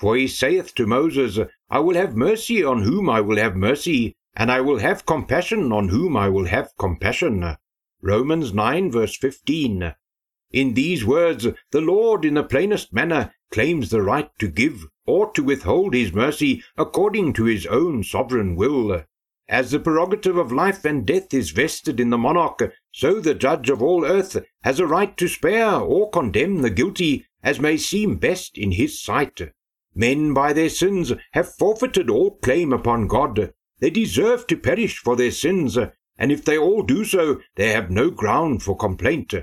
For he saith to Moses, I will have mercy on whom I will have mercy, and I will have compassion on whom I will have compassion. Romans 9, verse 15. In these words, the Lord, in the plainest manner, claims the right to give or to withhold his mercy according to his own sovereign will. As the prerogative of life and death is vested in the monarch, so the judge of all earth has a right to spare or condemn the guilty as may seem best in his sight. Men by their sins have forfeited all claim upon God. They deserve to perish for their sins, and if they all do so, they have no ground for complaint.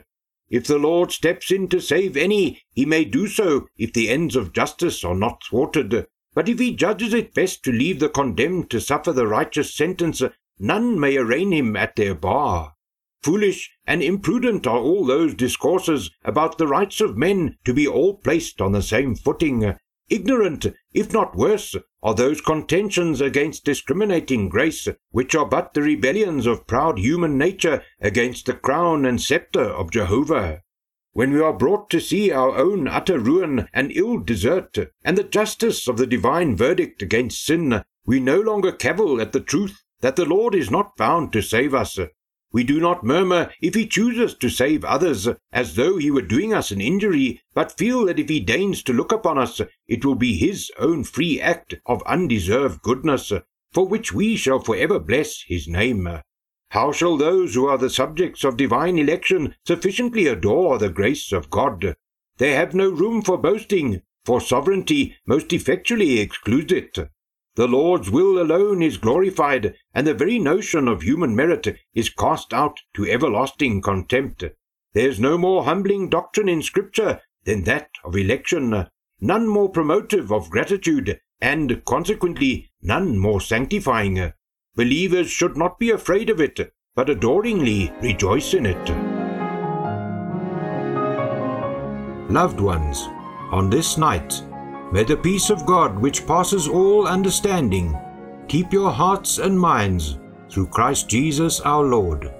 If the Lord steps in to save any, he may do so if the ends of justice are not thwarted. But if he judges it best to leave the condemned to suffer the righteous sentence, none may arraign him at their bar. Foolish and imprudent are all those discourses about the rights of men to be all placed on the same footing, Ignorant, if not worse, are those contentions against discriminating grace, which are but the rebellions of proud human nature against the crown and sceptre of Jehovah. When we are brought to see our own utter ruin and ill desert, and the justice of the divine verdict against sin, we no longer cavil at the truth that the Lord is not bound to save us, we do not murmur if he chooses to save others, as though he were doing us an injury, but feel that if he deigns to look upon us, it will be his own free act of undeserved goodness, for which we shall for ever bless his name. How shall those who are the subjects of divine election sufficiently adore the grace of God? They have no room for boasting, for sovereignty most effectually excludes it. The Lord's will alone is glorified, and the very notion of human merit is cast out to everlasting contempt. There's no more humbling doctrine in Scripture than that of election, none more promotive of gratitude, and consequently none more sanctifying. Believers should not be afraid of it, but adoringly rejoice in it. Loved ones, on this night, May the peace of God, which passes all understanding, keep your hearts and minds through Christ Jesus our Lord.